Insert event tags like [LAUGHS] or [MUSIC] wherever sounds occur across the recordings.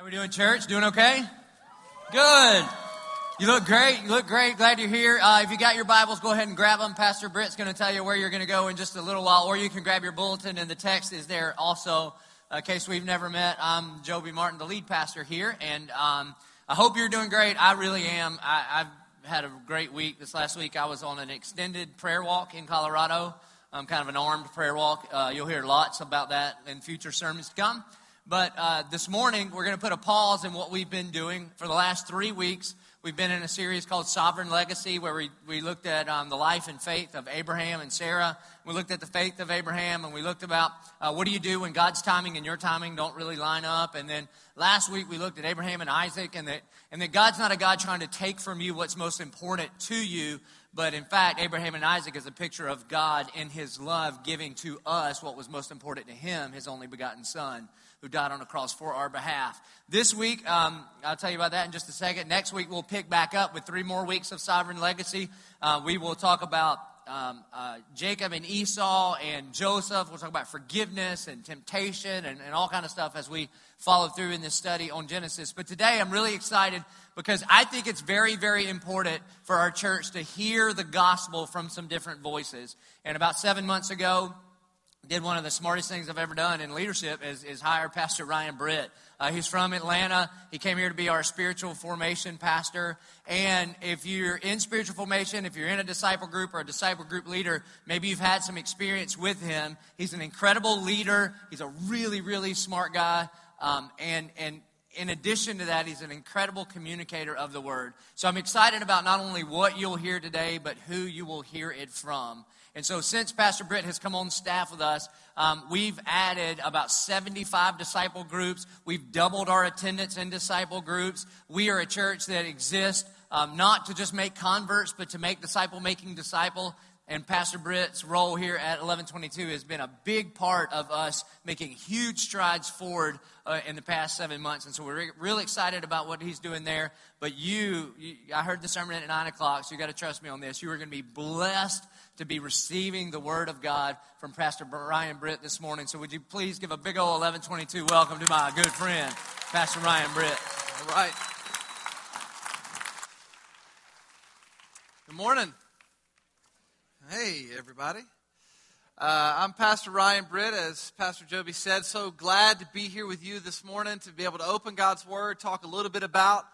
How we doing, church? Doing okay? Good. You look great. You look great. Glad you're here. Uh, if you got your Bibles, go ahead and grab them. Pastor Britt's going to tell you where you're going to go in just a little while, or you can grab your bulletin, and the text is there also. Uh, in case we've never met, I'm Joby Martin, the lead pastor here, and um, I hope you're doing great. I really am. I, I've had a great week. This last week, I was on an extended prayer walk in Colorado. Um, kind of an armed prayer walk. Uh, you'll hear lots about that in future sermons to come. But uh, this morning, we're going to put a pause in what we've been doing for the last three weeks. We've been in a series called Sovereign Legacy, where we, we looked at um, the life and faith of Abraham and Sarah. We looked at the faith of Abraham, and we looked about uh, what do you do when God's timing and your timing don't really line up. And then last week, we looked at Abraham and Isaac, and that, and that God's not a God trying to take from you what's most important to you, but in fact, Abraham and Isaac is a picture of God in his love giving to us what was most important to him, his only begotten son who died on a cross for our behalf. This week, um, I'll tell you about that in just a second. Next week, we'll pick back up with three more weeks of sovereign legacy. Uh, we will talk about um, uh, Jacob and Esau and Joseph. We'll talk about forgiveness and temptation and, and all kind of stuff as we follow through in this study on Genesis. But today I'm really excited because I think it's very, very important for our church to hear the gospel from some different voices. And about seven months ago, did one of the smartest things I've ever done in leadership is, is hire Pastor Ryan Britt. Uh, he's from Atlanta. He came here to be our spiritual formation pastor. And if you're in spiritual formation, if you're in a disciple group or a disciple group leader, maybe you've had some experience with him. He's an incredible leader. He's a really, really smart guy. Um, and, and in addition to that, he's an incredible communicator of the word. So I'm excited about not only what you'll hear today, but who you will hear it from. And so, since Pastor Britt has come on staff with us, um, we've added about 75 disciple groups. We've doubled our attendance in disciple groups. We are a church that exists um, not to just make converts, but to make disciple making disciple. And Pastor Britt's role here at 1122 has been a big part of us making huge strides forward uh, in the past seven months. And so we're re- really excited about what he's doing there. But you, you I heard the sermon at 9 o'clock, so you got to trust me on this. You are going to be blessed to be receiving the word of God from Pastor Ryan Britt this morning. So would you please give a big old 1122 welcome to my good friend, Pastor Ryan Britt. All right. Good morning. Hey, everybody. Uh, I'm Pastor Ryan Britt, as Pastor Joby said. So glad to be here with you this morning to be able to open God's Word, talk a little bit about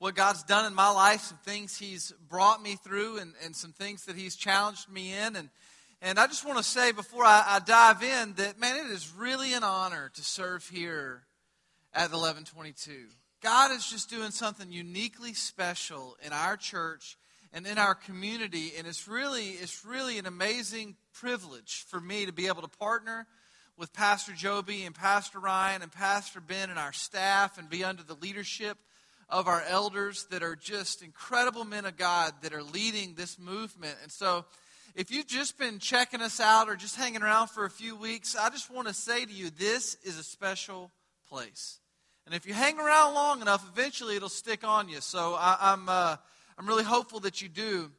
what God's done in my life, some things He's brought me through, and, and some things that He's challenged me in. And, and I just want to say before I, I dive in that, man, it is really an honor to serve here at 1122. God is just doing something uniquely special in our church and in our community, and it's really, it's really an amazing privilege for me to be able to partner with Pastor Joby and Pastor Ryan and Pastor Ben and our staff and be under the leadership of our elders that are just incredible men of God that are leading this movement. And so, if you've just been checking us out or just hanging around for a few weeks, I just want to say to you this is a special place. And if you hang around long enough, eventually it'll stick on you. So I, am I'm, uh, I'm really hopeful that you do.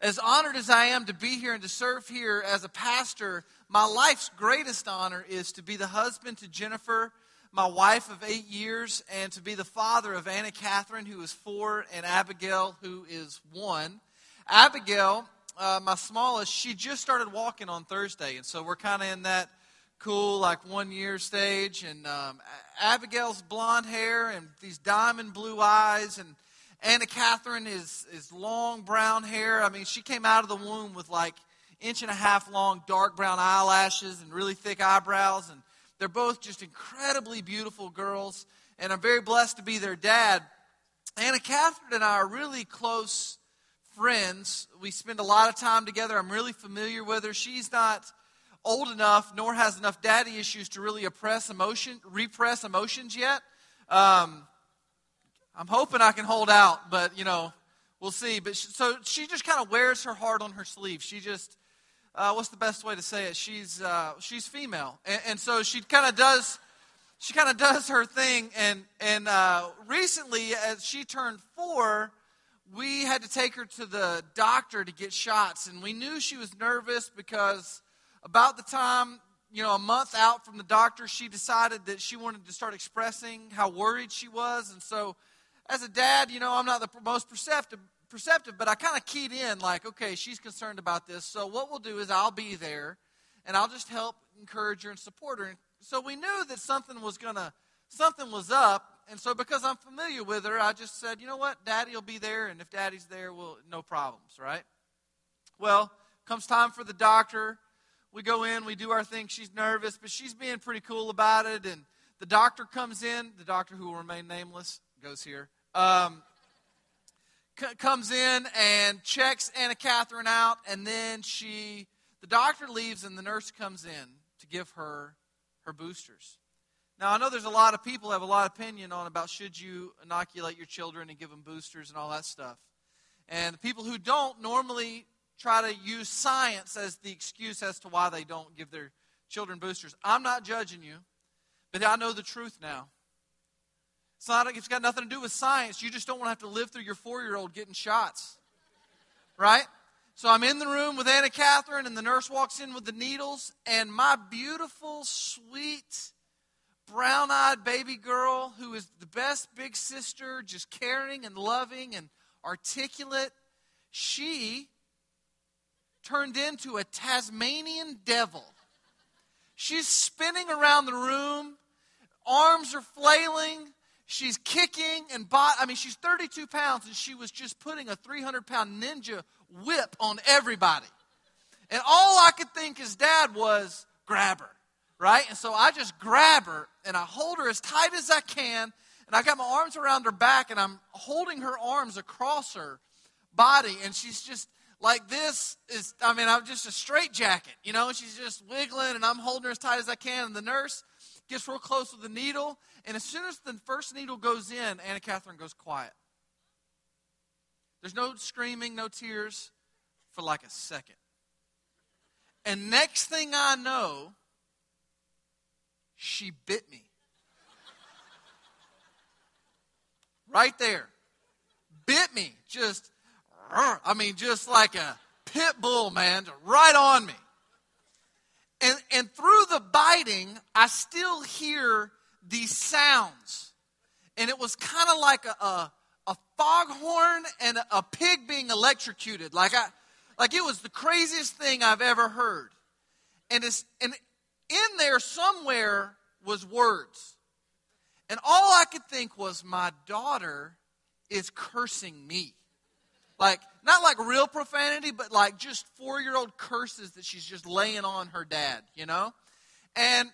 As honored as I am to be here and to serve here as a pastor, my life's greatest honor is to be the husband to Jennifer my wife of eight years, and to be the father of Anna Catherine, who is four, and Abigail, who is one. Abigail, uh, my smallest, she just started walking on Thursday, and so we're kind of in that cool, like one year stage. And um, Abigail's blonde hair and these diamond blue eyes, and Anna Catherine is, is long brown hair. I mean, she came out of the womb with like inch and a half long dark brown eyelashes and really thick eyebrows. And they're both just incredibly beautiful girls, and I'm very blessed to be their dad. Anna Catherine and I are really close friends. We spend a lot of time together. I'm really familiar with her. She's not old enough, nor has enough daddy issues to really oppress emotion, repress emotions yet. Um, I'm hoping I can hold out, but you know, we'll see. But she, so she just kind of wears her heart on her sleeve. She just uh, what's the best way to say it? She's uh, she's female, and, and so she kind of does she kind of does her thing. And and uh, recently, as she turned four, we had to take her to the doctor to get shots, and we knew she was nervous because about the time you know, a month out from the doctor, she decided that she wanted to start expressing how worried she was. And so, as a dad, you know, I'm not the most perceptive, perceptive but I kind of keyed in, like, okay, she's concerned about this. So, what we'll do is I'll be there and I'll just help encourage her and support her. And so, we knew that something was going to, something was up. And so, because I'm familiar with her, I just said, you know what, daddy will be there. And if daddy's there, well, no problems, right? Well, comes time for the doctor we go in, we do our thing. She's nervous, but she's being pretty cool about it. And the doctor comes in, the doctor who will remain nameless goes here, um, c- comes in and checks Anna Catherine out. And then she, the doctor leaves, and the nurse comes in to give her her boosters. Now, I know there's a lot of people have a lot of opinion on about should you inoculate your children and give them boosters and all that stuff. And the people who don't normally try to use science as the excuse as to why they don't give their children boosters. I'm not judging you, but I know the truth now. It's, not, it's got nothing to do with science. You just don't want to have to live through your four year old getting shots. Right? So I'm in the room with Anna Catherine, and the nurse walks in with the needles, and my beautiful, sweet, brown eyed baby girl, who is the best big sister, just caring and loving and articulate, she turned into a Tasmanian devil. She's spinning around the room, arms are flailing, she's kicking and bot. I mean, she's 32 pounds, and she was just putting a 300 pound ninja whip on everybody. And all I could think as dad was grab her, right? And so I just grab her and I hold her as tight as I can, and I got my arms around her back, and I'm holding her arms across her body, and she's just like this is, I mean, I'm just a straight jacket, you know, she's just wiggling and I'm holding her as tight as I can. And the nurse gets real close with the needle. And as soon as the first needle goes in, Anna Catherine goes quiet. There's no screaming, no tears for like a second. And next thing I know, she bit me. Right there. Bit me. Just I mean, just like a pit bull, man, right on me. And, and through the biting, I still hear these sounds. And it was kind of like a, a, a, foghorn and a, a pig being electrocuted. Like, I, like it was the craziest thing I've ever heard. And, it's, and in there somewhere was words. And all I could think was, my daughter is cursing me. Like, not like real profanity, but like just four year old curses that she's just laying on her dad, you know? And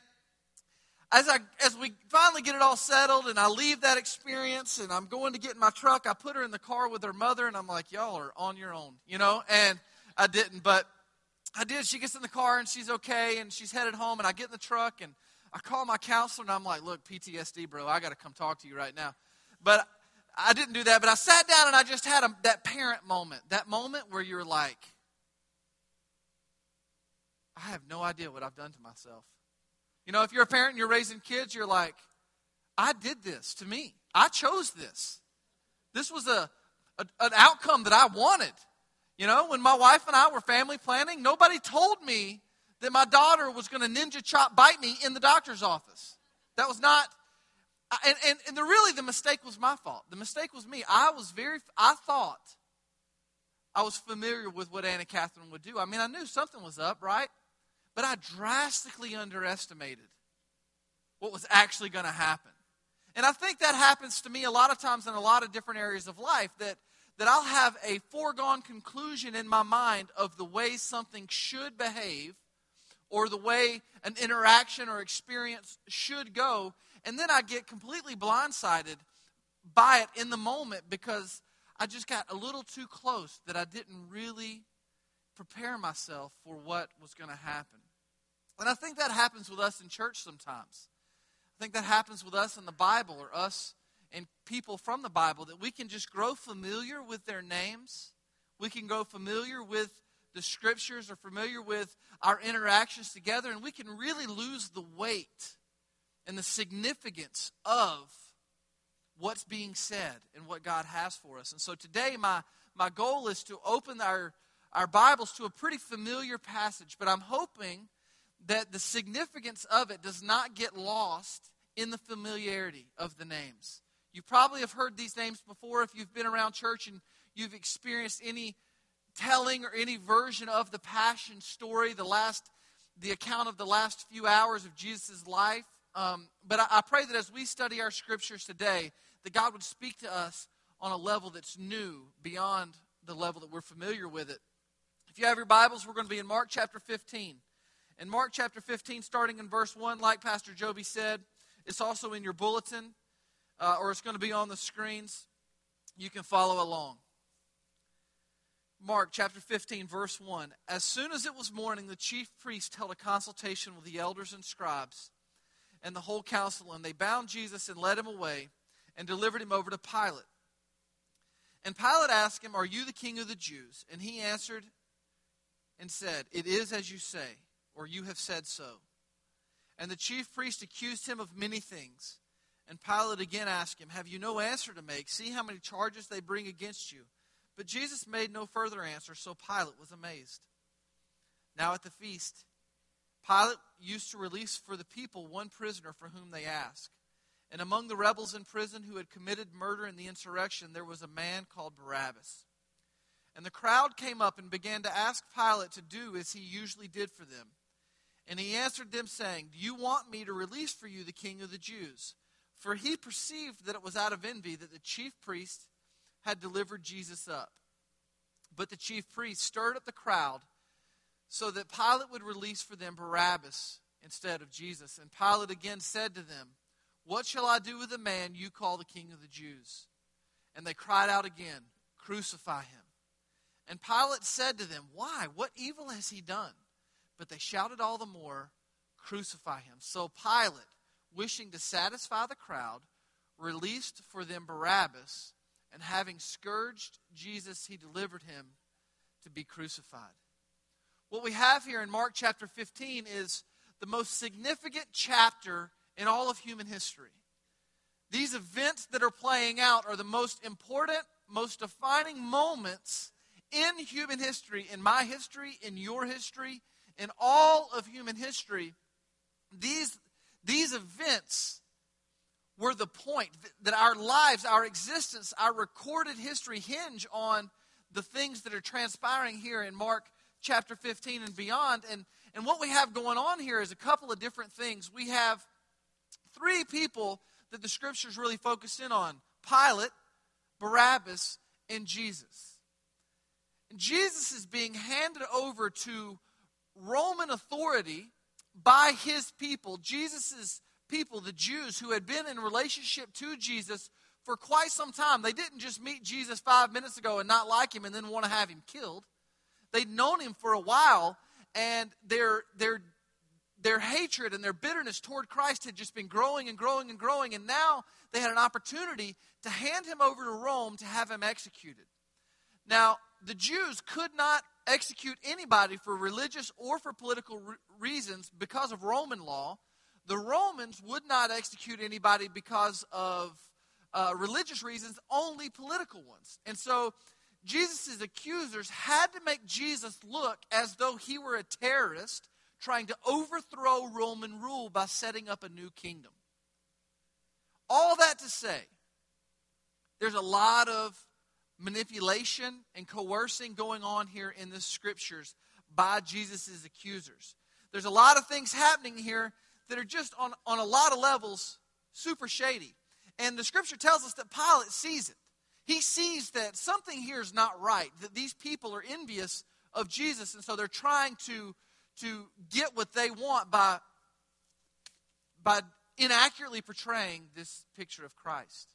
as I as we finally get it all settled and I leave that experience and I'm going to get in my truck, I put her in the car with her mother and I'm like, Y'all are on your own, you know? And I didn't, but I did. She gets in the car and she's okay and she's headed home and I get in the truck and I call my counselor and I'm like, look, PTSD, bro, I got to come talk to you right now. But I didn't do that, but I sat down and I just had a, that parent moment, that moment where you're like, I have no idea what I've done to myself. You know, if you're a parent and you're raising kids, you're like, I did this to me. I chose this. This was a, a an outcome that I wanted. You know, when my wife and I were family planning, nobody told me that my daughter was going to ninja chop bite me in the doctor's office. That was not and, and, and the, really the mistake was my fault. The mistake was me. I was very, I thought I was familiar with what Anna Catherine would do. I mean, I knew something was up, right? But I drastically underestimated what was actually going to happen. And I think that happens to me a lot of times in a lot of different areas of life that, that I'll have a foregone conclusion in my mind of the way something should behave or the way an interaction or experience should go. And then I get completely blindsided by it in the moment because I just got a little too close that I didn't really prepare myself for what was going to happen. And I think that happens with us in church sometimes. I think that happens with us in the Bible or us and people from the Bible that we can just grow familiar with their names. We can grow familiar with the scriptures or familiar with our interactions together, and we can really lose the weight and the significance of what's being said and what God has for us. And so today, my, my goal is to open our, our Bibles to a pretty familiar passage, but I'm hoping that the significance of it does not get lost in the familiarity of the names. You probably have heard these names before if you've been around church and you've experienced any telling or any version of the passion story, the last the account of the last few hours of Jesus' life. Um, but I, I pray that as we study our scriptures today, that God would speak to us on a level that's new beyond the level that we're familiar with it. If you have your Bibles, we're going to be in Mark chapter 15. In Mark chapter 15, starting in verse 1, like Pastor Joby said, it's also in your bulletin, uh, or it's going to be on the screens. You can follow along. Mark chapter 15, verse 1. As soon as it was morning, the chief priest held a consultation with the elders and scribes and the whole council, and they bound Jesus and led him away and delivered him over to Pilate. And Pilate asked him, Are you the king of the Jews? And he answered and said, It is as you say or you have said so. And the chief priest accused him of many things. And Pilate again asked him, Have you no answer to make? See how many charges they bring against you. But Jesus made no further answer, so Pilate was amazed. Now at the feast, Pilate used to release for the people one prisoner for whom they asked. And among the rebels in prison who had committed murder in the insurrection, there was a man called Barabbas. And the crowd came up and began to ask Pilate to do as he usually did for them. And he answered them, saying, Do you want me to release for you the king of the Jews? For he perceived that it was out of envy that the chief priest had delivered Jesus up. But the chief priest stirred up the crowd so that Pilate would release for them Barabbas instead of Jesus. And Pilate again said to them, What shall I do with the man you call the king of the Jews? And they cried out again, Crucify him. And Pilate said to them, Why? What evil has he done? But they shouted all the more, Crucify him. So Pilate, wishing to satisfy the crowd, released for them Barabbas, and having scourged Jesus, he delivered him to be crucified. What we have here in Mark chapter 15 is the most significant chapter in all of human history. These events that are playing out are the most important, most defining moments in human history, in my history, in your history, in all of human history, these, these events were the point that our lives, our existence, our recorded history hinge on the things that are transpiring here in Mark chapter 15 and beyond. And, and what we have going on here is a couple of different things. We have three people that the scriptures really focus in on Pilate, Barabbas, and Jesus. And Jesus is being handed over to Roman authority by his people, Jesus' people, the Jews, who had been in relationship to Jesus for quite some time. They didn't just meet Jesus five minutes ago and not like him and then want to have him killed. They'd known him for a while, and their, their, their hatred and their bitterness toward Christ had just been growing and growing and growing, and now they had an opportunity to hand him over to Rome to have him executed. Now, the Jews could not execute anybody for religious or for political re- reasons because of Roman law. The Romans would not execute anybody because of uh, religious reasons, only political ones. And so Jesus' accusers had to make Jesus look as though he were a terrorist trying to overthrow Roman rule by setting up a new kingdom. All that to say, there's a lot of manipulation and coercing going on here in the scriptures by Jesus' accusers. There's a lot of things happening here that are just on, on a lot of levels super shady. And the scripture tells us that Pilate sees it. He sees that something here is not right, that these people are envious of Jesus, and so they're trying to, to get what they want by, by inaccurately portraying this picture of Christ.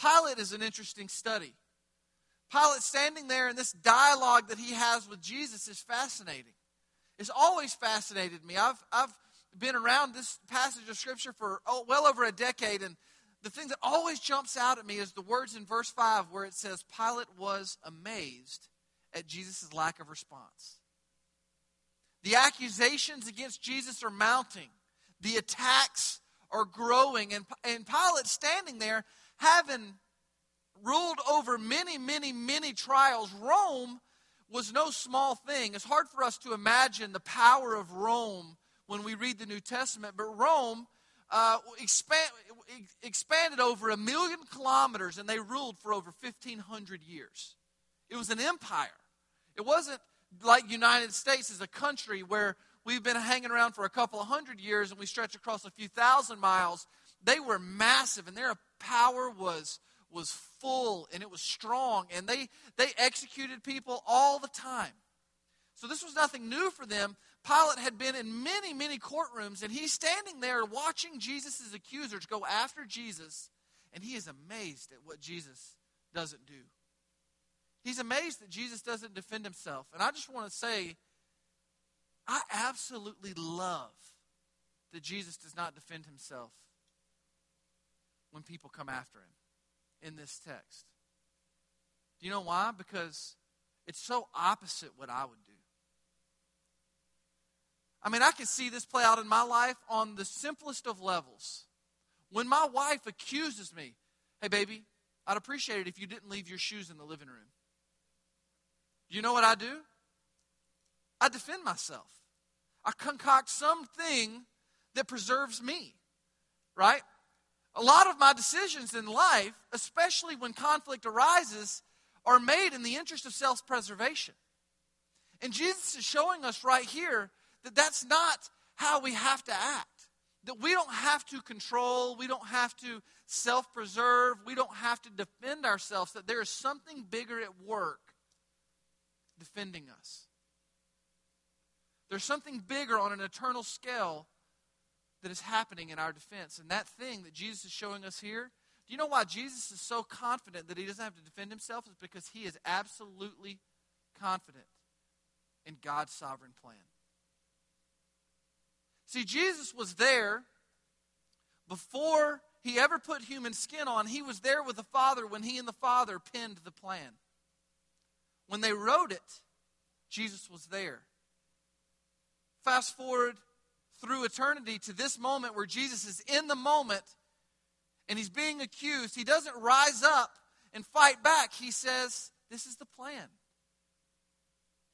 Pilate is an interesting study. Pilate standing there in this dialogue that he has with Jesus is fascinating. It's always fascinated me. I've, I've been around this passage of Scripture for oh, well over a decade, and the thing that always jumps out at me is the words in verse 5 where it says, Pilate was amazed at Jesus' lack of response. The accusations against Jesus are mounting, the attacks are growing, and, and Pilate standing there having ruled over many, many, many trials. Rome was no small thing. It's hard for us to imagine the power of Rome when we read the New Testament. But Rome uh, expand, expanded over a million kilometers and they ruled for over 1,500 years. It was an empire. It wasn't like United States as a country where we've been hanging around for a couple of hundred years and we stretch across a few thousand miles. They were massive and their power was was full and it was strong and they they executed people all the time. So this was nothing new for them. Pilate had been in many, many courtrooms, and he's standing there watching Jesus' accusers go after Jesus, and he is amazed at what Jesus doesn't do. He's amazed that Jesus doesn't defend himself. And I just want to say, I absolutely love that Jesus does not defend himself when people come after him in this text. Do you know why? Because it's so opposite what I would do. I mean, I can see this play out in my life on the simplest of levels. When my wife accuses me, hey, baby, I'd appreciate it if you didn't leave your shoes in the living room. You know what I do? I defend myself. I concoct something that preserves me, right? A lot of my decisions in life, especially when conflict arises, are made in the interest of self preservation. And Jesus is showing us right here that that's not how we have to act. That we don't have to control, we don't have to self preserve, we don't have to defend ourselves, that there is something bigger at work defending us. There's something bigger on an eternal scale that is happening in our defense. And that thing that Jesus is showing us here, do you know why Jesus is so confident that he doesn't have to defend himself? Is because he is absolutely confident in God's sovereign plan. See, Jesus was there before he ever put human skin on. He was there with the Father when he and the Father penned the plan. When they wrote it, Jesus was there. Fast forward through eternity to this moment where Jesus is in the moment and he's being accused. He doesn't rise up and fight back. He says, This is the plan.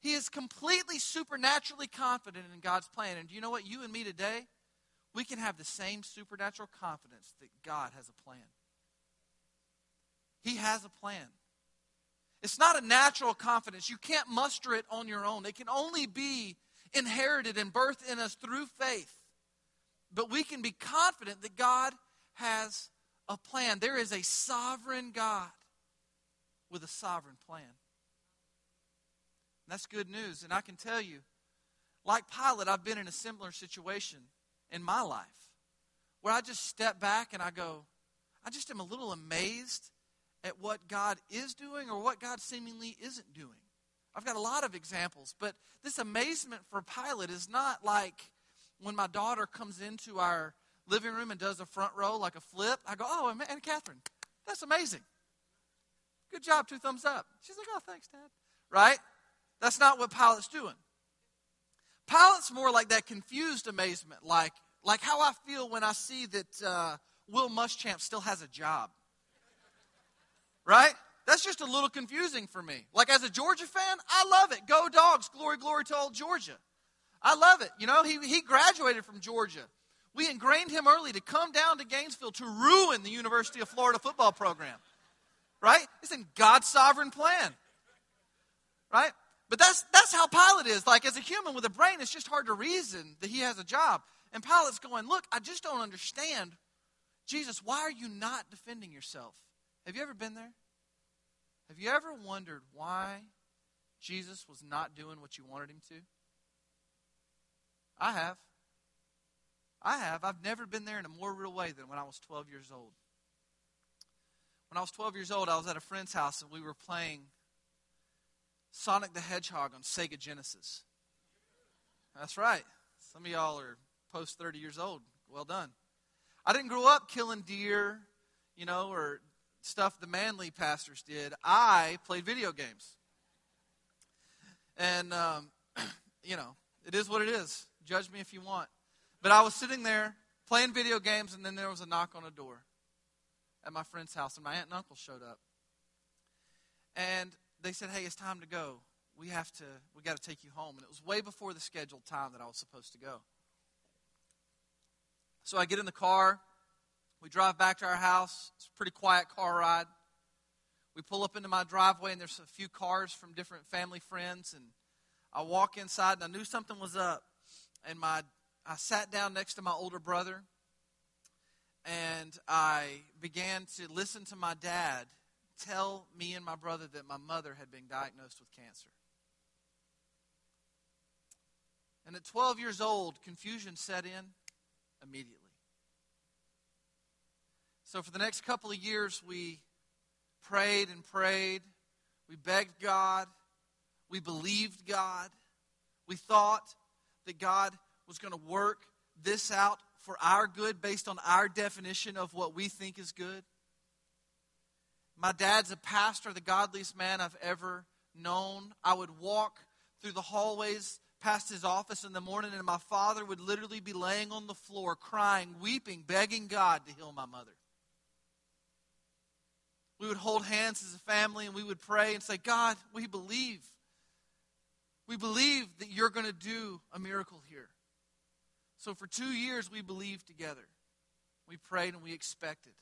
He is completely supernaturally confident in God's plan. And do you know what? You and me today, we can have the same supernatural confidence that God has a plan. He has a plan. It's not a natural confidence. You can't muster it on your own. It can only be inherited and birthed in us through faith. But we can be confident that God has a plan. There is a sovereign God with a sovereign plan. That's good news. And I can tell you, like Pilate, I've been in a similar situation in my life where I just step back and I go, I just am a little amazed at what God is doing or what God seemingly isn't doing. I've got a lot of examples, but this amazement for Pilate is not like when my daughter comes into our living room and does a front row like a flip. I go, Oh, Anna Catherine, that's amazing. Good job, two thumbs up. She's like, Oh, thanks, Dad. Right? That's not what Pilate's doing. Pilate's more like that confused amazement, like, like how I feel when I see that uh, Will Muschamp still has a job. Right? That's just a little confusing for me. Like, as a Georgia fan, I love it. Go dogs. Glory, glory to old Georgia. I love it. You know, he, he graduated from Georgia. We ingrained him early to come down to Gainesville to ruin the University of Florida football program. Right? It's in God's sovereign plan. Right? But that's, that's how Pilate is. Like, as a human with a brain, it's just hard to reason that he has a job. And Pilate's going, Look, I just don't understand. Jesus, why are you not defending yourself? Have you ever been there? Have you ever wondered why Jesus was not doing what you wanted him to? I have. I have. I've never been there in a more real way than when I was 12 years old. When I was 12 years old, I was at a friend's house and we were playing Sonic the Hedgehog on Sega Genesis. That's right. Some of y'all are post 30 years old. Well done. I didn't grow up killing deer, you know, or stuff the manly pastors did. I played video games. And, um, [CLEARS THROAT] you know, it is what it is. Judge me if you want. But I was sitting there playing video games, and then there was a knock on a door at my friend's house, and my aunt and uncle showed up. And they said, "Hey, it's time to go. We have to. We got to take you home." And it was way before the scheduled time that I was supposed to go. So I get in the car. We drive back to our house. It's a pretty quiet car ride. We pull up into my driveway, and there's a few cars from different family friends. And I walk inside, and I knew something was up. And my, I sat down next to my older brother, and I began to listen to my dad tell me and my brother that my mother had been diagnosed with cancer. And at 12 years old, confusion set in immediately. So for the next couple of years, we prayed and prayed. We begged God. We believed God. We thought that God was going to work this out for our good based on our definition of what we think is good. My dad's a pastor, the godliest man I've ever known. I would walk through the hallways past his office in the morning, and my father would literally be laying on the floor, crying, weeping, begging God to heal my mother. We would hold hands as a family and we would pray and say, God, we believe. We believe that you're going to do a miracle here. So for two years, we believed together. We prayed and we expected.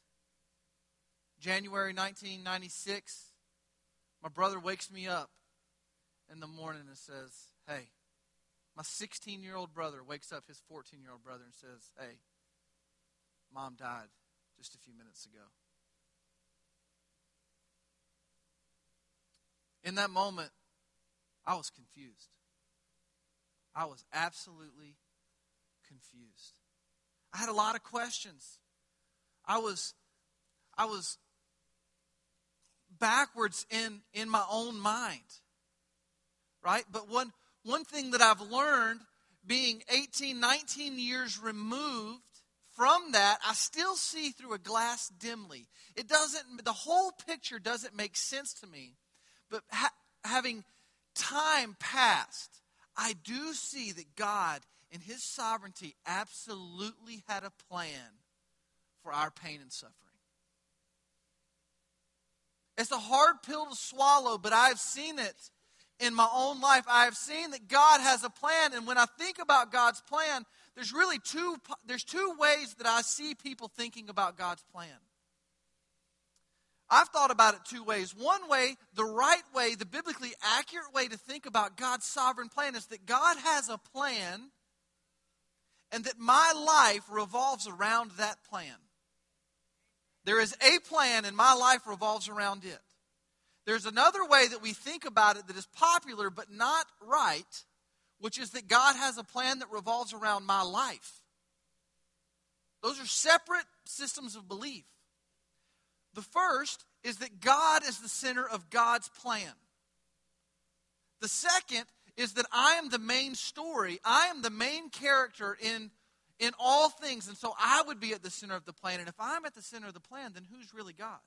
January 1996, my brother wakes me up in the morning and says, Hey, my 16 year old brother wakes up his 14 year old brother and says, Hey, mom died just a few minutes ago. In that moment, I was confused. I was absolutely confused. I had a lot of questions. I was I was backwards in in my own mind. Right? But one one thing that I've learned being 18, 19 years removed from that, I still see through a glass dimly. It doesn't, the whole picture doesn't make sense to me. But ha- having time passed, I do see that God, in His sovereignty, absolutely had a plan for our pain and suffering. It's a hard pill to swallow, but I've seen it in my own life, I have seen that God has a plan. And when I think about God's plan, there's really two, there's two ways that I see people thinking about God's plan. I've thought about it two ways. One way, the right way, the biblically accurate way to think about God's sovereign plan is that God has a plan and that my life revolves around that plan. There is a plan and my life revolves around it. There's another way that we think about it that is popular but not right, which is that God has a plan that revolves around my life. Those are separate systems of belief. The first is that God is the center of God's plan. The second is that I am the main story. I am the main character in, in all things. And so I would be at the center of the plan. And if I'm at the center of the plan, then who's really God?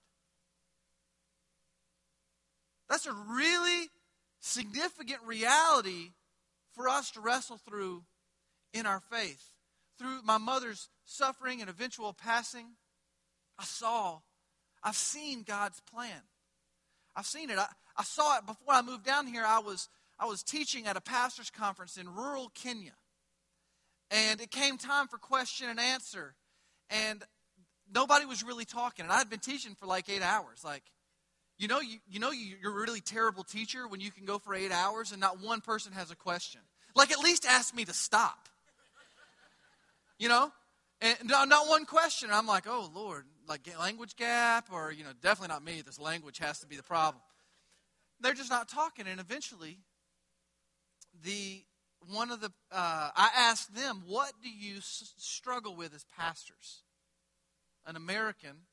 That's a really significant reality for us to wrestle through in our faith. Through my mother's suffering and eventual passing, I saw, I've seen God's plan. I've seen it. I, I saw it before I moved down here. I was, I was teaching at a pastor's conference in rural Kenya. And it came time for question and answer. And nobody was really talking. And I'd been teaching for like eight hours. Like, you know, you, you know you're a really terrible teacher when you can go for eight hours and not one person has a question. Like, at least ask me to stop. You know? And not one question. I'm like, oh, Lord, like language gap, or, you know, definitely not me. This language has to be the problem. They're just not talking. And eventually, the one of the, uh, I asked them, what do you s- struggle with as pastors? An American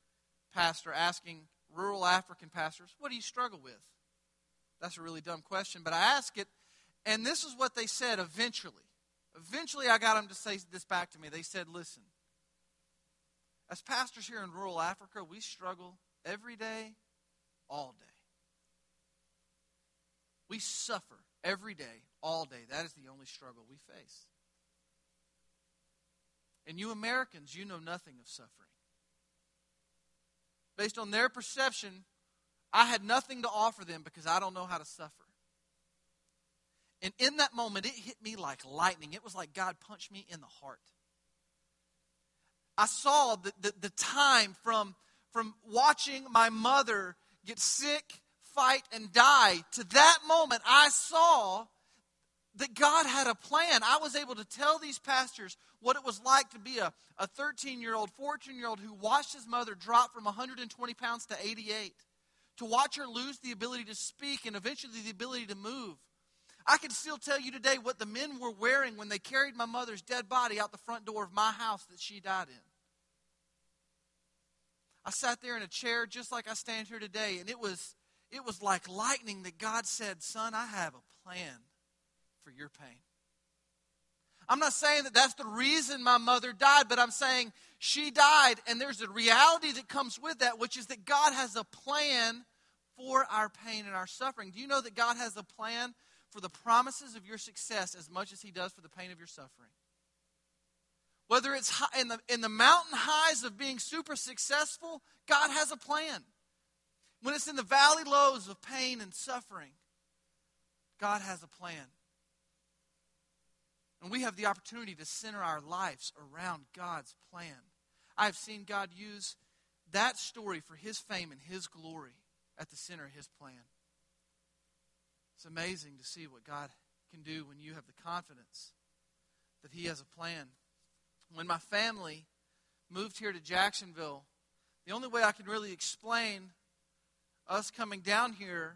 pastor asking rural African pastors, what do you struggle with? That's a really dumb question, but I ask it, and this is what they said eventually. Eventually, I got them to say this back to me. They said, listen, as pastors here in rural Africa, we struggle every day, all day. We suffer every day, all day. That is the only struggle we face. And you Americans, you know nothing of suffering based on their perception, I had nothing to offer them because I don't know how to suffer. And in that moment, it hit me like lightning. It was like God punched me in the heart. I saw the, the, the time from, from watching my mother get sick, fight, and die to that moment, I saw that God had a plan. I was able to tell these pastors what it was like to be a, a 13 year old, 14 year old who watched his mother drop from 120 pounds to 88, to watch her lose the ability to speak and eventually the ability to move. I can still tell you today what the men were wearing when they carried my mother's dead body out the front door of my house that she died in. I sat there in a chair just like I stand here today, and it was, it was like lightning that God said, Son, I have a plan for your pain. I'm not saying that that's the reason my mother died, but I'm saying she died, and there's a reality that comes with that, which is that God has a plan for our pain and our suffering. Do you know that God has a plan for the promises of your success as much as He does for the pain of your suffering? Whether it's in the, in the mountain highs of being super successful, God has a plan. When it's in the valley lows of pain and suffering, God has a plan. And we have the opportunity to center our lives around God's plan. I've seen God use that story for His fame and His glory at the center of His plan. It's amazing to see what God can do when you have the confidence that He has a plan. When my family moved here to Jacksonville, the only way I can really explain us coming down here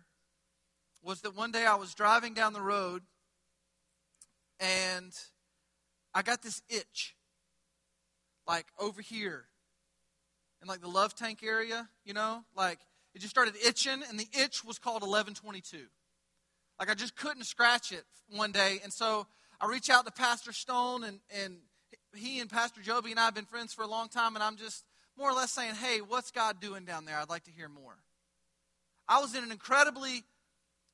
was that one day I was driving down the road and I got this itch, like over here, in like the love tank area, you know, like it just started itching, and the itch was called 1122. Like I just couldn't scratch it one day, and so I reach out to Pastor Stone, and and he and Pastor Joby and I have been friends for a long time, and I'm just more or less saying, hey, what's God doing down there? I'd like to hear more. I was in an incredibly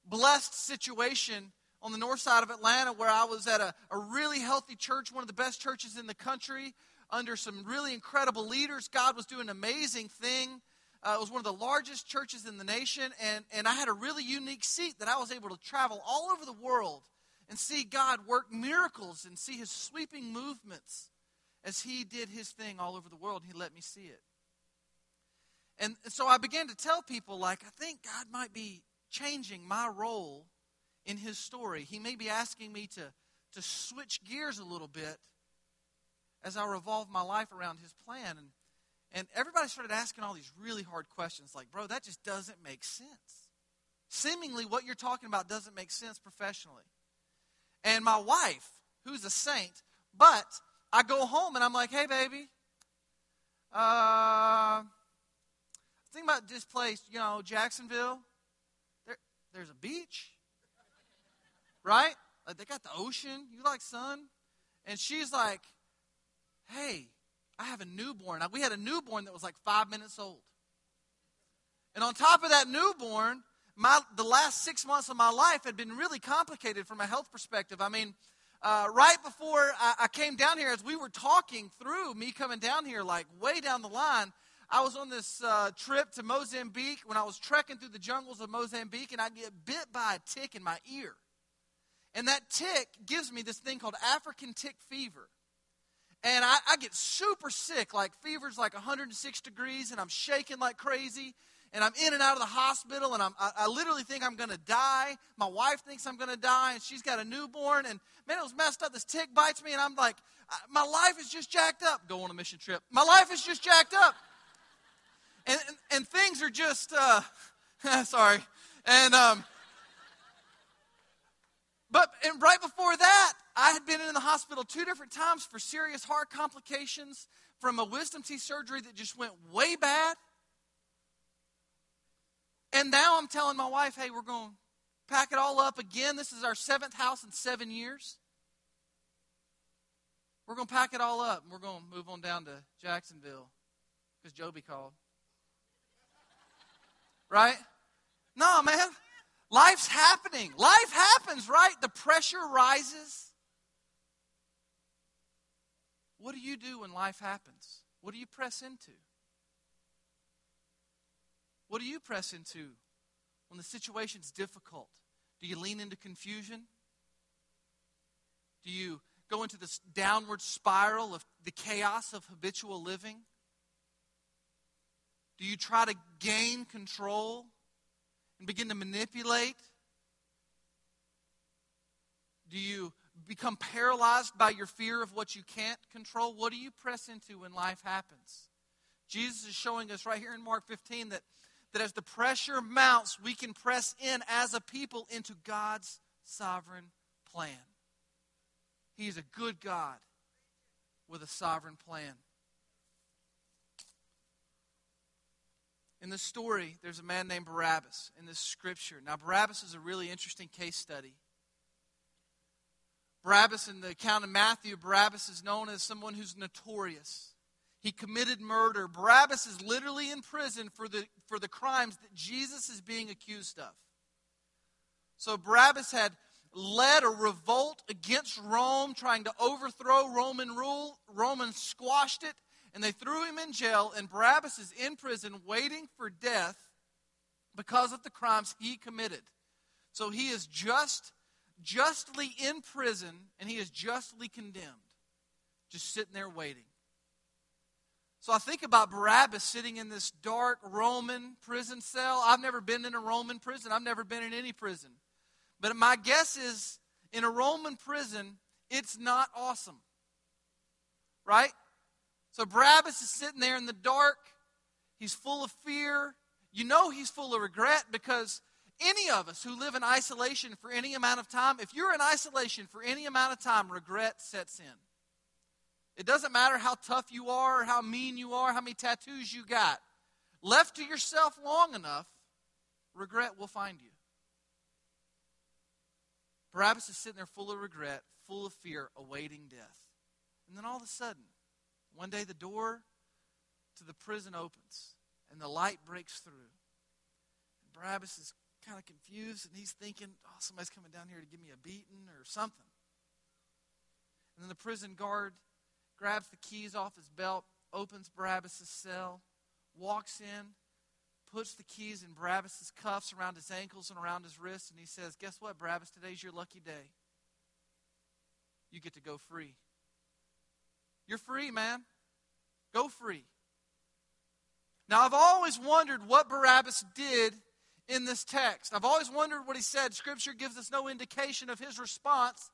blessed situation on the north side of Atlanta where I was at a, a really healthy church, one of the best churches in the country, under some really incredible leaders. God was doing an amazing thing. Uh, it was one of the largest churches in the nation, and, and I had a really unique seat that I was able to travel all over the world and see God work miracles and see his sweeping movements as he did his thing all over the world. He let me see it. And so I began to tell people, like, I think God might be changing my role in his story. He may be asking me to, to switch gears a little bit as I revolve my life around his plan. And, and everybody started asking all these really hard questions like, bro, that just doesn't make sense. Seemingly, what you're talking about doesn't make sense professionally. And my wife, who's a saint, but I go home and I'm like, hey, baby, uh, think about this place, you know, Jacksonville. There, there's a beach right? Like they got the ocean. You like sun? And she's like, hey, I have a newborn. We had a newborn that was like five minutes old. And on top of that newborn, my, the last six months of my life had been really complicated from a health perspective. I mean, uh, right before I, I came down here, as we were talking through me coming down here, like way down the line, I was on this uh, trip to Mozambique when I was trekking through the jungles of Mozambique, and I get bit by a tick in my ear. And that tick gives me this thing called African tick fever. And I, I get super sick, like fever's like 106 degrees, and I'm shaking like crazy. And I'm in and out of the hospital, and I'm, I, I literally think I'm going to die. My wife thinks I'm going to die, and she's got a newborn. And man, it was messed up. This tick bites me, and I'm like, my life is just jacked up. Go on a mission trip. My life is just jacked up. And, and, and things are just, uh, [LAUGHS] sorry. And, um, but and right before that, I had been in the hospital two different times for serious heart complications from a wisdom teeth surgery that just went way bad. And now I'm telling my wife, hey, we're going to pack it all up again. This is our seventh house in seven years. We're going to pack it all up and we're going to move on down to Jacksonville because Joby called. Right? No, man. Life's happening. Life happens, right? The pressure rises. What do you do when life happens? What do you press into? What do you press into when the situation's difficult? Do you lean into confusion? Do you go into this downward spiral of the chaos of habitual living? Do you try to gain control and begin to manipulate? Do you become paralyzed by your fear of what you can't control? What do you press into when life happens? Jesus is showing us right here in Mark 15 that, that as the pressure mounts, we can press in as a people into God's sovereign plan. He's a good God with a sovereign plan. In the story, there's a man named Barabbas in this scripture. Now, Barabbas is a really interesting case study. Barabbas, in the account of Matthew, Barabbas is known as someone who's notorious. He committed murder. Barabbas is literally in prison for the, for the crimes that Jesus is being accused of. So Barabbas had led a revolt against Rome, trying to overthrow Roman rule. Romans squashed it, and they threw him in jail. And Barabbas is in prison waiting for death because of the crimes he committed. So he is just justly in prison and he is justly condemned, just sitting there waiting. So I think about Barabbas sitting in this dark Roman prison cell. I've never been in a Roman prison, I've never been in any prison. But my guess is in a Roman prison, it's not awesome. Right? So Barabbas is sitting there in the dark. He's full of fear. You know he's full of regret because any of us who live in isolation for any amount of time, if you're in isolation for any amount of time, regret sets in. It doesn't matter how tough you are, how mean you are, how many tattoos you got. Left to yourself long enough, regret will find you. Barabbas is sitting there full of regret, full of fear, awaiting death. And then all of a sudden, one day the door to the prison opens and the light breaks through. And Barabbas is kind of confused and he's thinking, oh, somebody's coming down here to give me a beating or something. And then the prison guard grabs the keys off his belt, opens Barabbas' cell, walks in, puts the keys in Barabbas' cuffs around his ankles and around his wrists, and he says, Guess what, Barabbas? Today's your lucky day. You get to go free. You're free, man. Go free. Now, I've always wondered what Barabbas did in this text. I've always wondered what he said. Scripture gives us no indication of his response.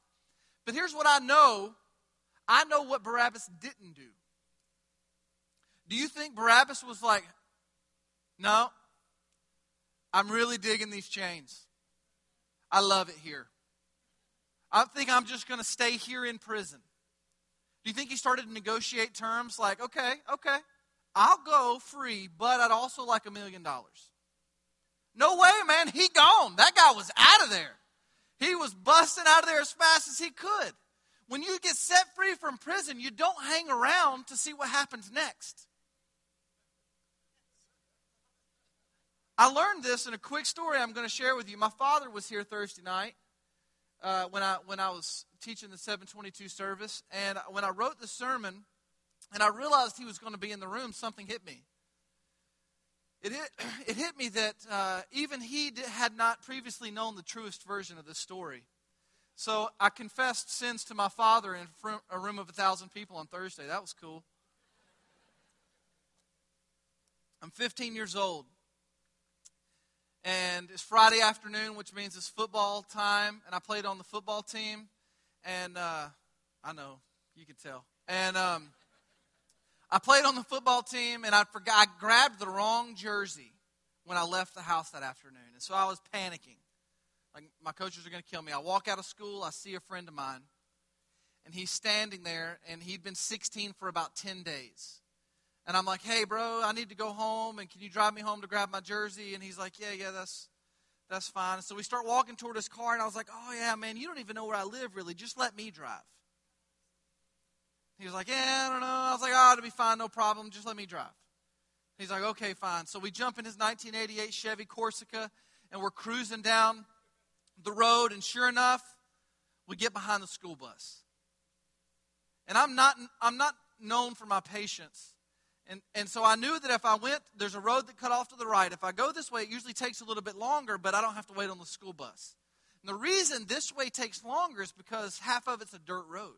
But here's what I know I know what Barabbas didn't do. Do you think Barabbas was like, no, I'm really digging these chains. I love it here. I think I'm just going to stay here in prison. Do you think he started to negotiate terms like, okay, okay, I'll go free, but I'd also like a million dollars? No way, man. He gone. That guy was out of there. He was busting out of there as fast as he could. When you get set free from prison, you don't hang around to see what happens next. I learned this in a quick story I'm going to share with you. My father was here Thursday night uh, when, I, when I was teaching the 722 service. And when I wrote the sermon and I realized he was going to be in the room, something hit me. It hit, [CLEARS THROAT] it hit me that uh, even he did, had not previously known the truest version of this story. So I confessed sins to my father in a room of a thousand people on Thursday. That was cool. I'm 15 years old. And it's Friday afternoon, which means it's football time. And I played on the football team. And uh, I know, you can tell. And um, I played on the football team, and I forgot I grabbed the wrong jersey when I left the house that afternoon, and so I was panicking. Like my coaches are going to kill me. I walk out of school, I see a friend of mine, and he's standing there, and he'd been 16 for about 10 days. And I'm like, "Hey, bro, I need to go home, and can you drive me home to grab my jersey?" And he's like, "Yeah, yeah, that's that's fine." So we start walking toward his car, and I was like, "Oh yeah, man, you don't even know where I live, really. Just let me drive." He was like, Yeah, I don't know. I was like, Oh, it'll be fine, no problem. Just let me drive. He's like, Okay, fine. So we jump in his 1988 Chevy Corsica and we're cruising down the road, and sure enough, we get behind the school bus. And I'm not, I'm not known for my patience. And, and so I knew that if I went, there's a road that cut off to the right. If I go this way, it usually takes a little bit longer, but I don't have to wait on the school bus. And the reason this way takes longer is because half of it's a dirt road.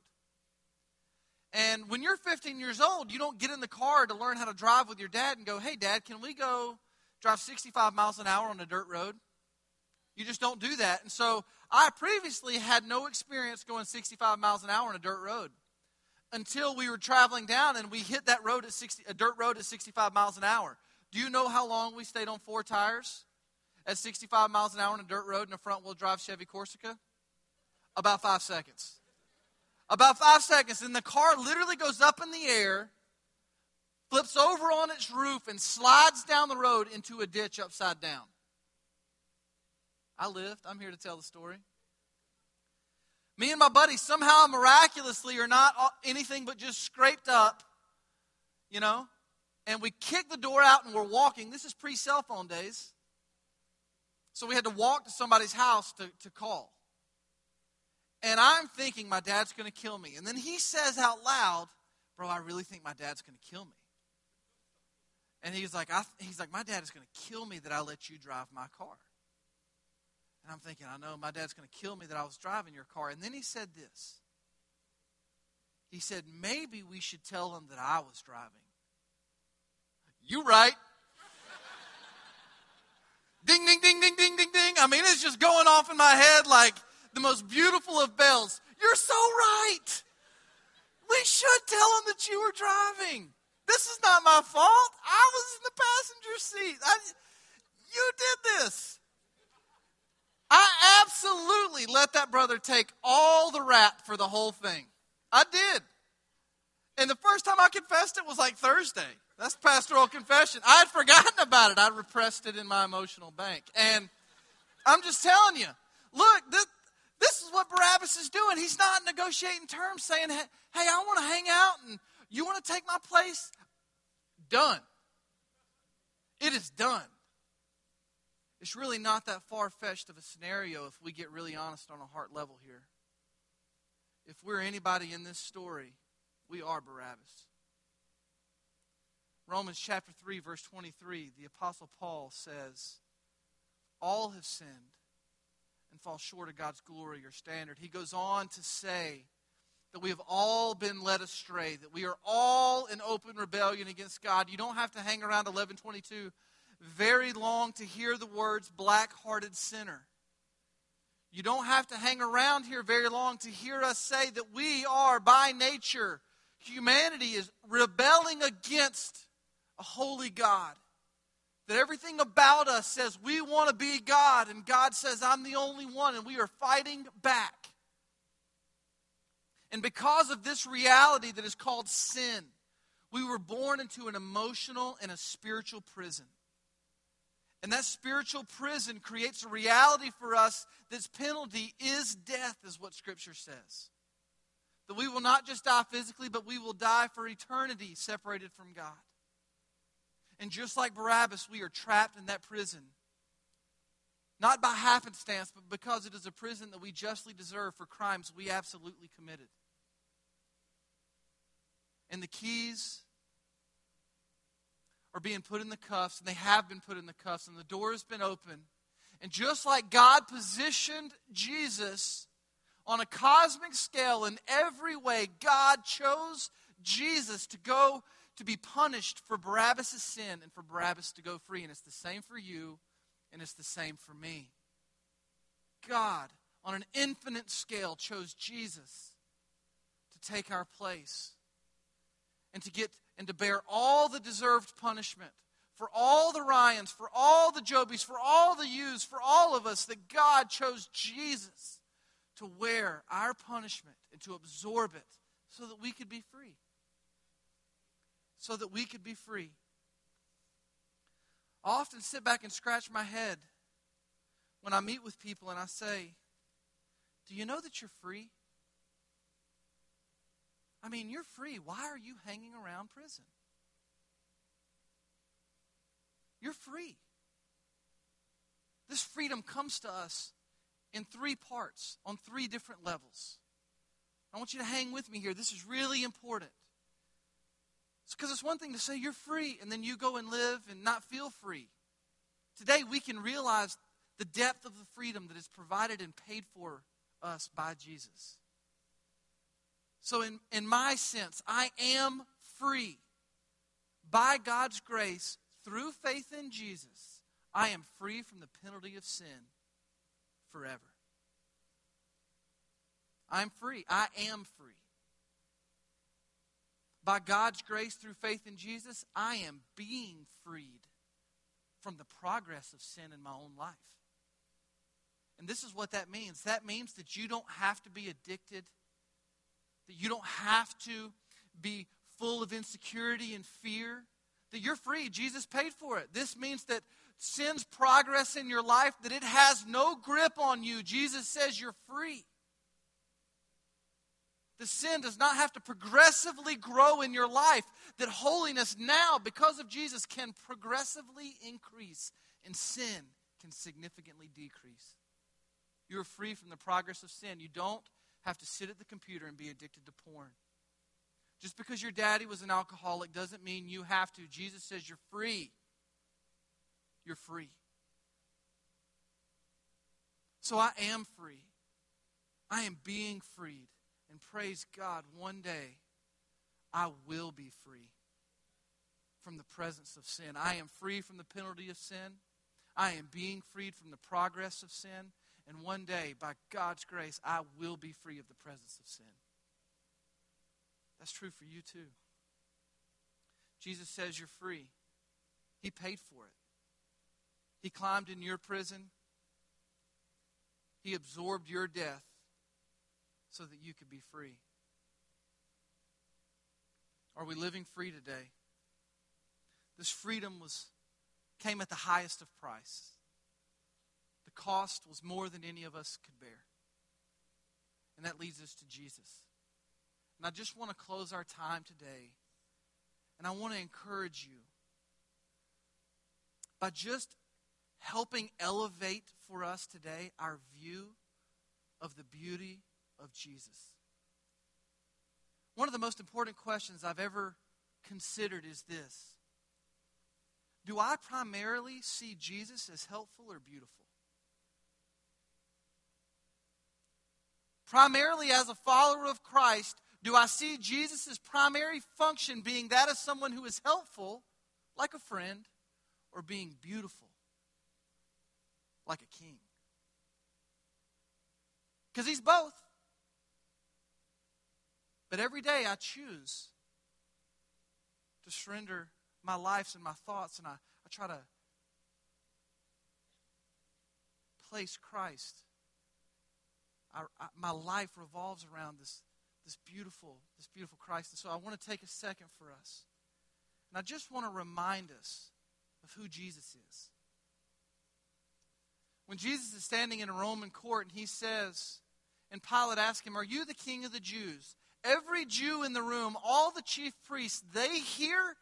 And when you're 15 years old, you don't get in the car to learn how to drive with your dad and go, hey, dad, can we go drive 65 miles an hour on a dirt road? You just don't do that. And so I previously had no experience going 65 miles an hour on a dirt road until we were traveling down and we hit that road at 60, a dirt road at 65 miles an hour. Do you know how long we stayed on four tires at 65 miles an hour on a dirt road in a front wheel drive Chevy Corsica? About five seconds. About five seconds. And the car literally goes up in the air, flips over on its roof, and slides down the road into a ditch upside down. I lived. I'm here to tell the story. Me and my buddy somehow miraculously are not anything but just scraped up, you know, and we kick the door out and we're walking. This is pre cell phone days. So we had to walk to somebody's house to, to call. And I'm thinking my dad's going to kill me. And then he says out loud, Bro, I really think my dad's going to kill me. And he's like, I, he's like, My dad is going to kill me that I let you drive my car. And I'm thinking, I know my dad's going to kill me that I was driving your car. And then he said this. He said, maybe we should tell him that I was driving. You right. [LAUGHS] ding, ding, ding, ding, ding, ding, ding. I mean, it's just going off in my head like the most beautiful of bells. You're so right. We should tell him that you were driving. This is not my fault. I was in the passenger seat. I, you did this. I absolutely let that brother take all the rap for the whole thing. I did. And the first time I confessed it was like Thursday. That's pastoral confession. I had forgotten about it. I repressed it in my emotional bank. And I'm just telling you, look, this, this is what Barabbas is doing. He's not negotiating terms saying, hey, I want to hang out and you want to take my place? Done. It is done. It's really not that far fetched of a scenario if we get really honest on a heart level here. If we're anybody in this story, we are Barabbas. Romans chapter 3, verse 23, the Apostle Paul says, All have sinned and fall short of God's glory or standard. He goes on to say that we have all been led astray, that we are all in open rebellion against God. You don't have to hang around Eleven22 very long to hear the words black hearted sinner. You don't have to hang around here very long to hear us say that we are, by nature, humanity is rebelling against a holy God. That everything about us says we want to be God, and God says, I'm the only one, and we are fighting back. And because of this reality that is called sin, we were born into an emotional and a spiritual prison. And that spiritual prison creates a reality for us that's penalty is death, is what Scripture says. That we will not just die physically, but we will die for eternity separated from God. And just like Barabbas, we are trapped in that prison. Not by happenstance, but because it is a prison that we justly deserve for crimes we absolutely committed. And the keys are being put in the cuffs, and they have been put in the cuffs, and the door has been opened. And just like God positioned Jesus on a cosmic scale in every way, God chose Jesus to go to be punished for Barabbas' sin and for Barabbas to go free. And it's the same for you, and it's the same for me. God, on an infinite scale, chose Jesus to take our place and to get and to bear all the deserved punishment for all the Ryans, for all the Jobies, for all the yous, for all of us, that God chose Jesus to wear our punishment and to absorb it so that we could be free. So that we could be free. I often sit back and scratch my head when I meet with people and I say, Do you know that you're free? I mean, you're free. Why are you hanging around prison? You're free. This freedom comes to us in three parts, on three different levels. I want you to hang with me here. This is really important. It's because it's one thing to say you're free and then you go and live and not feel free. Today we can realize the depth of the freedom that is provided and paid for us by Jesus. So, in, in my sense, I am free. By God's grace, through faith in Jesus, I am free from the penalty of sin forever. I'm free. I am free. By God's grace through faith in Jesus, I am being freed from the progress of sin in my own life. And this is what that means that means that you don't have to be addicted, that you don't have to be full of insecurity and fear, that you're free. Jesus paid for it. This means that sin's progress in your life, that it has no grip on you. Jesus says you're free. The sin does not have to progressively grow in your life. That holiness now, because of Jesus, can progressively increase, and sin can significantly decrease. You are free from the progress of sin. You don't have to sit at the computer and be addicted to porn. Just because your daddy was an alcoholic doesn't mean you have to. Jesus says you're free. You're free. So I am free. I am being freed. And praise God, one day I will be free from the presence of sin. I am free from the penalty of sin. I am being freed from the progress of sin. And one day, by God's grace, I will be free of the presence of sin. That's true for you too. Jesus says you're free. He paid for it. He climbed in your prison. He absorbed your death so that you could be free. Are we living free today? This freedom was came at the highest of price. Cost was more than any of us could bear. And that leads us to Jesus. And I just want to close our time today. And I want to encourage you by just helping elevate for us today our view of the beauty of Jesus. One of the most important questions I've ever considered is this Do I primarily see Jesus as helpful or beautiful? Primarily as a follower of Christ, do I see Jesus' primary function being that of someone who is helpful, like a friend, or being beautiful, like a king? Because he's both. But every day I choose to surrender my life and my thoughts, and I, I try to place Christ. I, I, uh, my life revolves around this, this beautiful, this beautiful Christ. And so I want to take a second for us. And I just want to remind us of who Jesus is. When Jesus is standing in a Roman court and he says, and Pilate asks him, Are you the king of the Jews? every Jew in the room, all the chief priests, they hear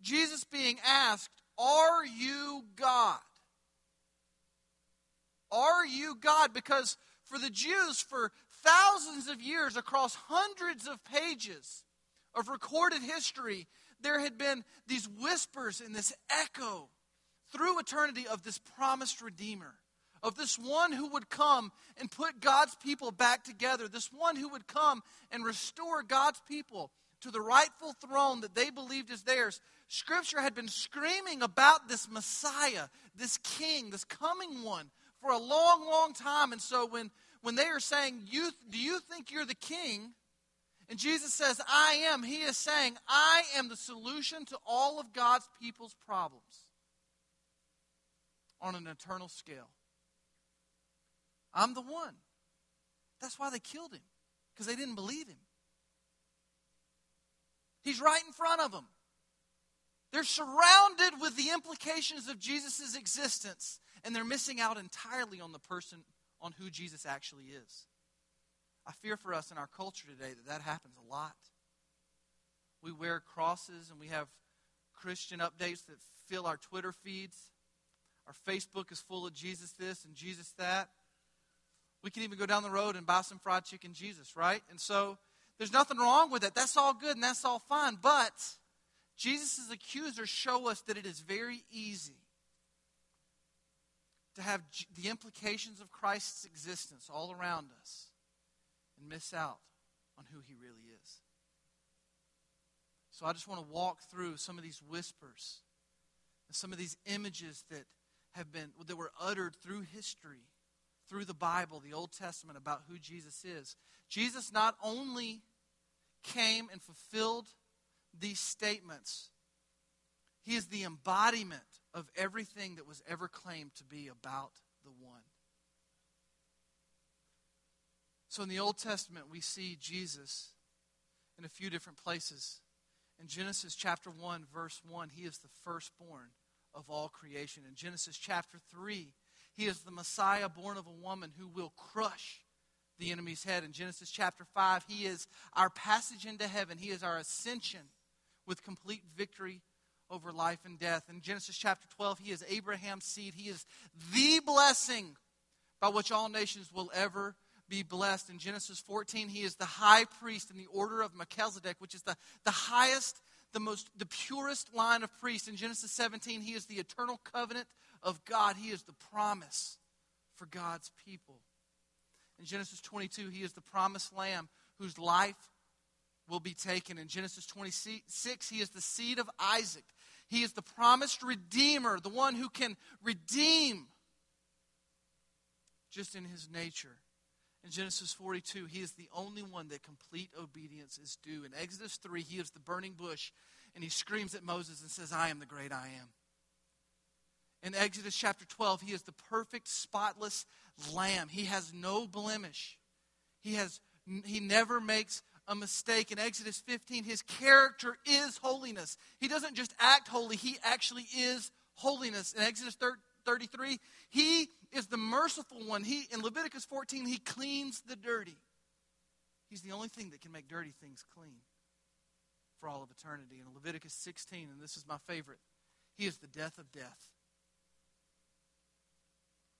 Jesus being asked, Are you God? Are you God? Because for the Jews, for thousands of years, across hundreds of pages of recorded history, there had been these whispers and this echo through eternity of this promised Redeemer of this one who would come and put God's people back together, this one who would come and restore God's people to the rightful throne that they believed is theirs. Scripture had been screaming about this Messiah, this king, this coming one for a long, long time. And so when, when they are saying, you, Do you think you're the king? And Jesus says, I am. He is saying, I am the solution to all of God's people's problems on an eternal scale. I'm the one. That's why they killed him, because they didn't believe him. He's right in front of them. They're surrounded with the implications of Jesus' existence, and they're missing out entirely on the person, on who Jesus actually is. I fear for us in our culture today that that happens a lot. We wear crosses and we have Christian updates that fill our Twitter feeds. Our Facebook is full of Jesus this and Jesus that. We can even go down the road and buy some fried chicken Jesus, right? And so there's nothing wrong with it. That's all good and that's all fine. But Jesus' accusers show us that it is very easy to have the implications of Christ's existence all around us and miss out on who he really is. So I just want to walk through some of these whispers and some of these images that have been that were uttered through history, through the Bible, the Old Testament about who Jesus is. Jesus not only came and fulfilled these statements, he is the embodiment of everything that was ever claimed to be about the one. So in the Old Testament, we see Jesus in a few different places. In Genesis chapter 1, verse 1, he is the firstborn of all creation. In Genesis chapter 3, he is the Messiah born of a woman who will crush the enemy's head. In Genesis chapter 5, he is our passage into heaven, he is our ascension with complete victory over life and death. In Genesis chapter 12, he is Abraham's seed. He is the blessing by which all nations will ever be blessed. In Genesis 14, he is the high priest in the order of Melchizedek, which is the, the highest, the most, the purest line of priests. In Genesis 17, he is the eternal covenant of God. He is the promise for God's people. In Genesis 22, he is the promised lamb whose life will be taken. In Genesis 26, he is the seed of Isaac. He is the promised redeemer, the one who can redeem just in his nature. In Genesis 42, he is the only one that complete obedience is due. In Exodus 3, he is the burning bush, and he screams at Moses and says, I am the great I am. In Exodus chapter 12, he is the perfect, spotless lamb. He has no blemish. He, has, he never makes a mistake. In Exodus 15, his character is holiness. He doesn't just act holy, he actually is holiness. In Exodus 33, he is the merciful one. He in Leviticus 14, he cleans the dirty. He's the only thing that can make dirty things clean for all of eternity. In Leviticus 16, and this is my favorite, he is the death of death.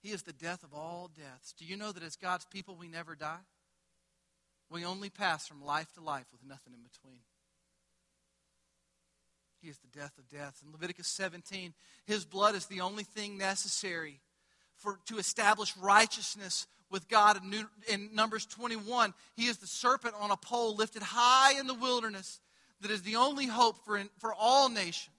He is the death of all deaths. Do you know that as God's people, we never die? We only pass from life to life with nothing in between. He is the death of death. In Leviticus 17, his blood is the only thing necessary for, to establish righteousness with God. In, New, in Numbers 21, he is the serpent on a pole lifted high in the wilderness that is the only hope for, for all nations.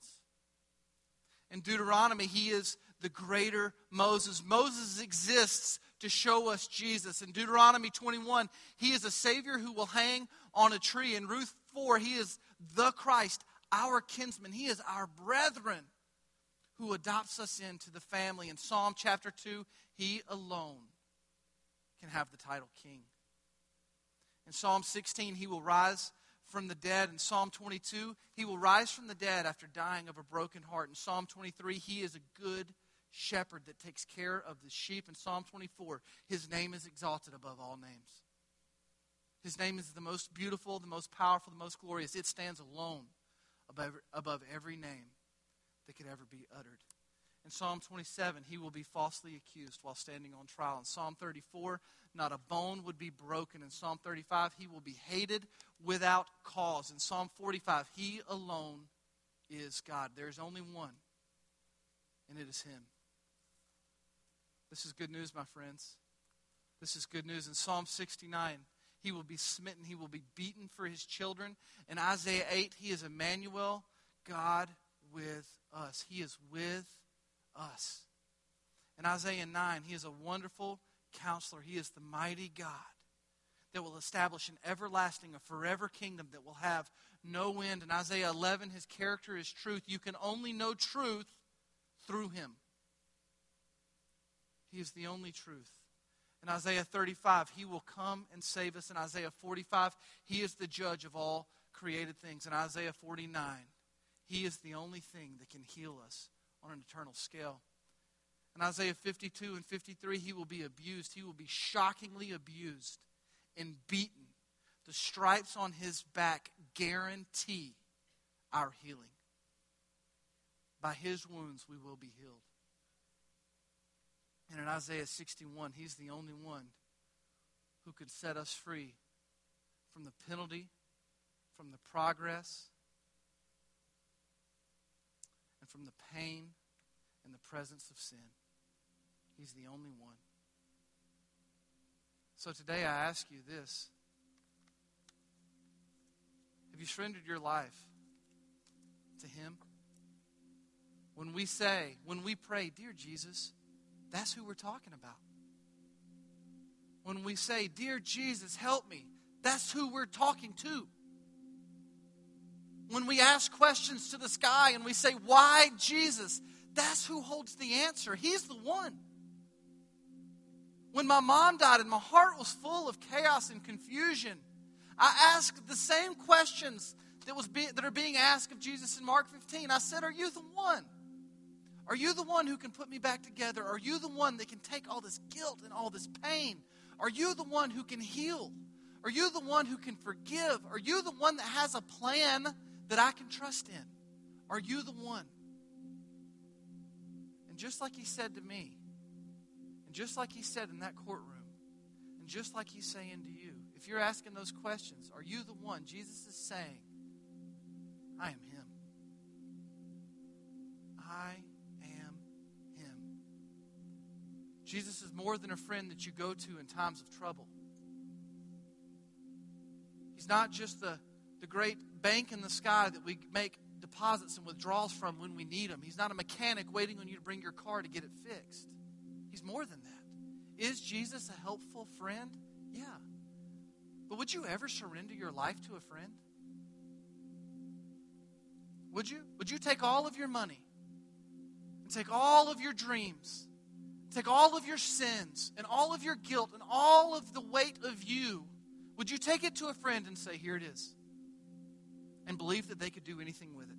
In Deuteronomy, he is the greater Moses. Moses exists to show us Jesus. In Deuteronomy 21, he is a Savior who will hang on a tree. In Ruth 4, he is the Christ, our kinsman. He is our brethren who adopts us into the family. In Psalm chapter 2, he alone can have the title king. In Psalm 16, he will rise from the dead. In Psalm 22, he will rise from the dead after dying of a broken heart. In Psalm 23, he is a good shepherd that takes care of the sheep. In Psalm 24, his name is exalted above all names. His name is the most beautiful, the most powerful, the most glorious. It stands alone above, above every name that could ever be uttered. In Psalm 27, he will be falsely accused while standing on trial. In Psalm 34, not a bone would be broken. In Psalm 35, he will be hated without cause. In Psalm 45, he alone is God. There is only one, and it is him. This is good news, my friends. This is good news. In Psalm 69, he will be smitten, he will be beaten for his children. In Isaiah 8, he is Emmanuel, God with us. He is with us. In Isaiah 9, he is a wonderful counselor. He is the mighty God that will establish an everlasting, a forever kingdom that will have no end. In Isaiah 11, his character is truth. You can only know truth through him. He is the only truth. In Isaiah 35, he will come and save us. In Isaiah 45, he is the judge of all created things. In Isaiah 49, he is the only thing that can heal us on an eternal scale. In Isaiah 52 and 53, he will be abused. He will be shockingly abused and beaten. The stripes on his back guarantee our healing. By his wounds, we will be healed. And in Isaiah 61, he's the only one who could set us free from the penalty, from the progress, and from the pain and the presence of sin. He's the only one. So today I ask you this Have you surrendered your life to Him? When we say, when we pray, Dear Jesus, that's who we're talking about. When we say, Dear Jesus, help me, that's who we're talking to. When we ask questions to the sky and we say, Why Jesus? That's who holds the answer. He's the one. When my mom died and my heart was full of chaos and confusion, I asked the same questions that, was be, that are being asked of Jesus in Mark 15. I said, Are you the one? Are you the one who can put me back together? Are you the one that can take all this guilt and all this pain? Are you the one who can heal? Are you the one who can forgive? Are you the one that has a plan that I can trust in? Are you the one? And just like he said to me, and just like he said in that courtroom, and just like he's saying to you, if you're asking those questions, are you the one? Jesus is saying, I am him. I Jesus is more than a friend that you go to in times of trouble. He's not just the, the great bank in the sky that we make deposits and withdrawals from when we need them. He's not a mechanic waiting on you to bring your car to get it fixed. He's more than that. Is Jesus a helpful friend? Yeah. But would you ever surrender your life to a friend? Would you? Would you take all of your money and take all of your dreams, take all of your sins and all of your guilt and all of the weight of you? Would you take it to a friend and say, Here it is? And believe that they could do anything with it?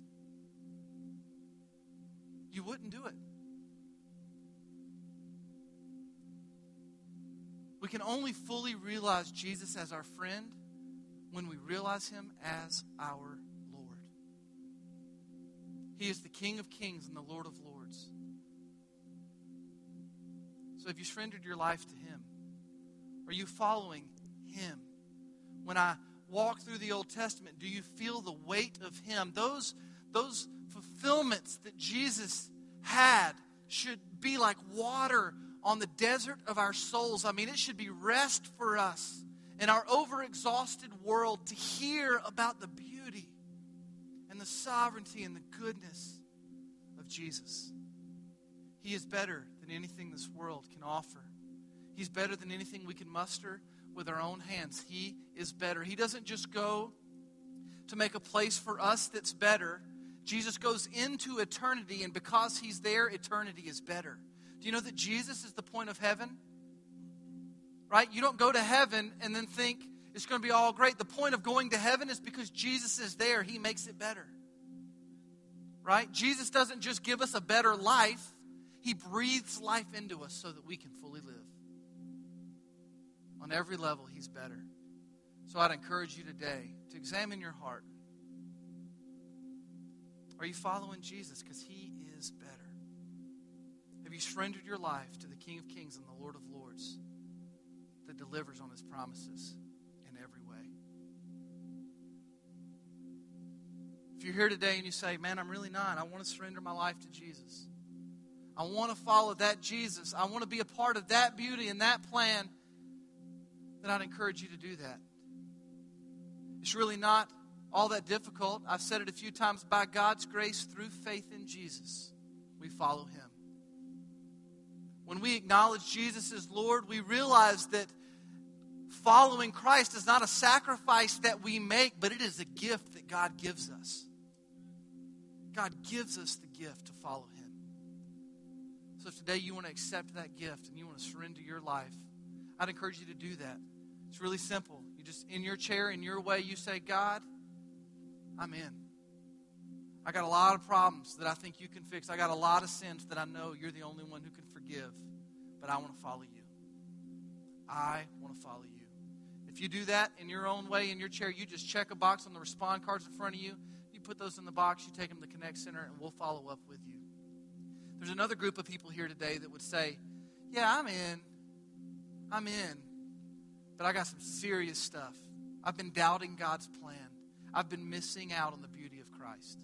You wouldn't do it. We can only fully realize Jesus as our friend when we realize him as our Lord. He is the King of kings and the Lord of lords. So have you surrendered your life to him? Are you following him? When I walk through the Old Testament, do you feel the weight of him? Those, those fulfillments that Jesus had should be like water on the desert of our souls. I mean, it should be rest for us in our overexhausted world to hear about the beauty and the sovereignty and the goodness of Jesus. He is better than anything this world can offer. He's better than anything we can muster with our own hands. He is better. He doesn't just go to make a place for us that's better. Jesus goes into eternity, and because He's there, eternity is better. Do you know that Jesus is the point of heaven? Right? You don't go to heaven and then think it's going to be all great. The point of going to heaven is because Jesus is there, He makes it better. Right? Jesus doesn't just give us a better life, He breathes life into us so that we can fully live. On every level, He's better. So I'd encourage you today to examine your heart. Are you following Jesus? Because He is better. Have you surrendered your life to the King of Kings and the Lord of Lords that delivers on his promises in every way? If you're here today and you say, Man, I'm really not, I want to surrender my life to Jesus. I want to follow that Jesus. I want to be a part of that beauty and that plan. Then I'd encourage you to do that. It's really not all that difficult. I've said it a few times by God's grace through faith in Jesus, we follow him. When we acknowledge Jesus as Lord, we realize that following Christ is not a sacrifice that we make, but it is a gift that God gives us. God gives us the gift to follow Him. If today you want to accept that gift and you want to surrender your life, I'd encourage you to do that. It's really simple. You just, in your chair, in your way, you say, God, I'm in. I got a lot of problems that I think you can fix. I got a lot of sins that I know you're the only one who can forgive. But I want to follow you. I want to follow you. If you do that in your own way, in your chair, you just check a box on the respond cards in front of you. You put those in the box, you take them to the Connect Center, and we'll follow up with you. There's another group of people here today that would say, Yeah, I'm in. I'm in. But I got some serious stuff. I've been doubting God's plan. I've been missing out on the beauty of Christ.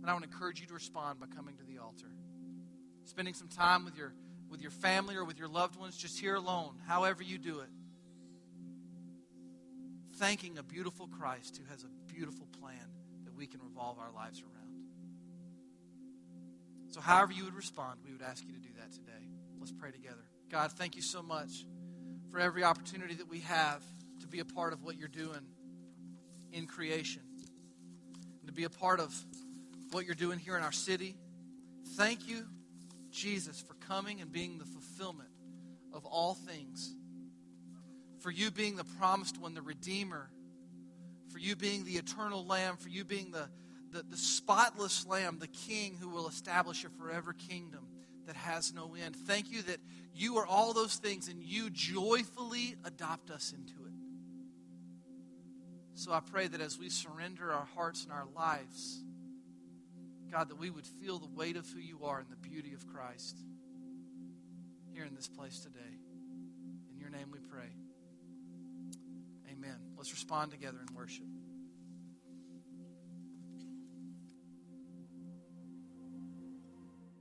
And I want to encourage you to respond by coming to the altar. Spending some time with your, with your family or with your loved ones, just here alone, however you do it. thanking a beautiful Christ who has a beautiful plan that we can revolve our lives around. So, however you would respond, we would ask you to do that today. Let's pray together. God, thank you so much for every opportunity that we have to be a part of what you're doing in creation, to be a part of what you're doing here in our city. Thank you, Jesus, for coming and being the fulfillment of all things. For you being the promised one, the Redeemer. For you being the eternal Lamb. For you being the, the, the spotless Lamb, the King who will establish a forever kingdom that has no end. Thank you that you are all those things and you joyfully adopt us into it. So I pray that as we surrender our hearts and our lives, God, that we would feel the weight of who you are and the beauty of Christ here in this place today. In your name we pray. Amen. Let's respond together in worship.